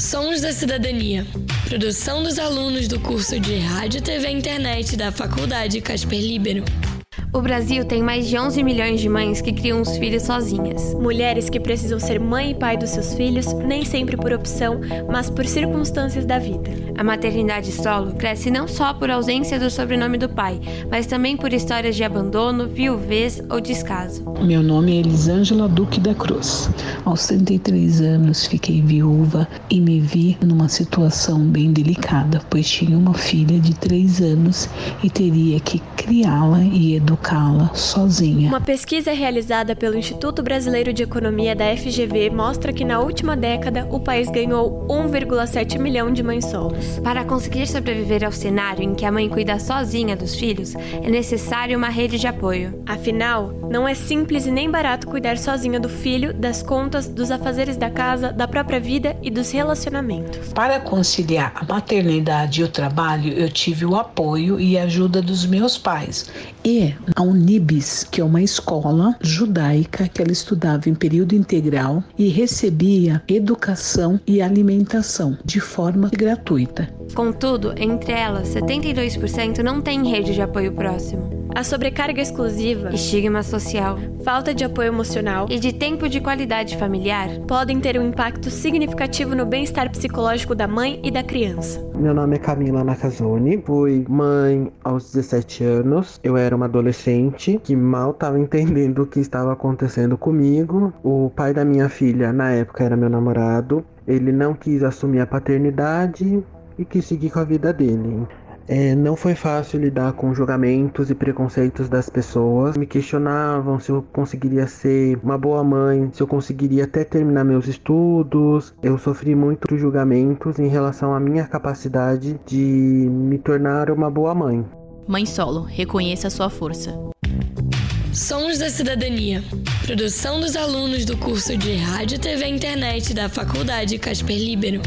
Sons da Cidadania. Produção dos alunos do curso de Rádio, TV e Internet da Faculdade Casper Libero. O Brasil tem mais de 11 milhões de mães que criam os filhos sozinhas. Mulheres que precisam ser mãe e pai dos seus filhos, nem sempre por opção, mas por circunstâncias da vida. A maternidade solo cresce não só por ausência do sobrenome do pai, mas também por histórias de abandono, viuvez ou descaso. Meu nome é Elisângela Duque da Cruz. Aos 33 anos fiquei viúva e me vi numa situação bem delicada, pois tinha uma filha de 3 anos e teria que criá-la e educá-la sozinha. Uma pesquisa realizada pelo Instituto Brasileiro de Economia da FGV mostra que na última década o país ganhou 1,7 milhão de mães solos. Para conseguir sobreviver ao cenário em que a mãe cuida sozinha dos filhos, é necessário uma rede de apoio. Afinal, não é simples e nem barato cuidar sozinha do filho, das contas, dos afazeres da casa, da própria vida e dos relacionamentos. Para conciliar a maternidade e o trabalho, eu tive o apoio e ajuda dos meus pais e a Unibis, que é uma escola judaica que ela estudava em período integral e recebia educação e alimentação de forma gratuita. Contudo, entre elas, 72% não tem rede de apoio próximo. A sobrecarga exclusiva, estigma social, falta de apoio emocional e de tempo de qualidade familiar podem ter um impacto significativo no bem-estar psicológico da mãe e da criança. Meu nome é Camila Nakazone, fui mãe aos 17 anos. Eu era uma adolescente que mal estava entendendo o que estava acontecendo comigo. O pai da minha filha, na época, era meu namorado. Ele não quis assumir a paternidade e quis seguir com a vida dele. É, não foi fácil lidar com julgamentos e preconceitos das pessoas. Me questionavam se eu conseguiria ser uma boa mãe, se eu conseguiria até terminar meus estudos. Eu sofri muito julgamentos em relação à minha capacidade de me tornar uma boa mãe. Mãe Solo, reconheça a sua força. Sons da Cidadania. Produção dos alunos do curso de Rádio, TV e Internet da Faculdade Casper Libero.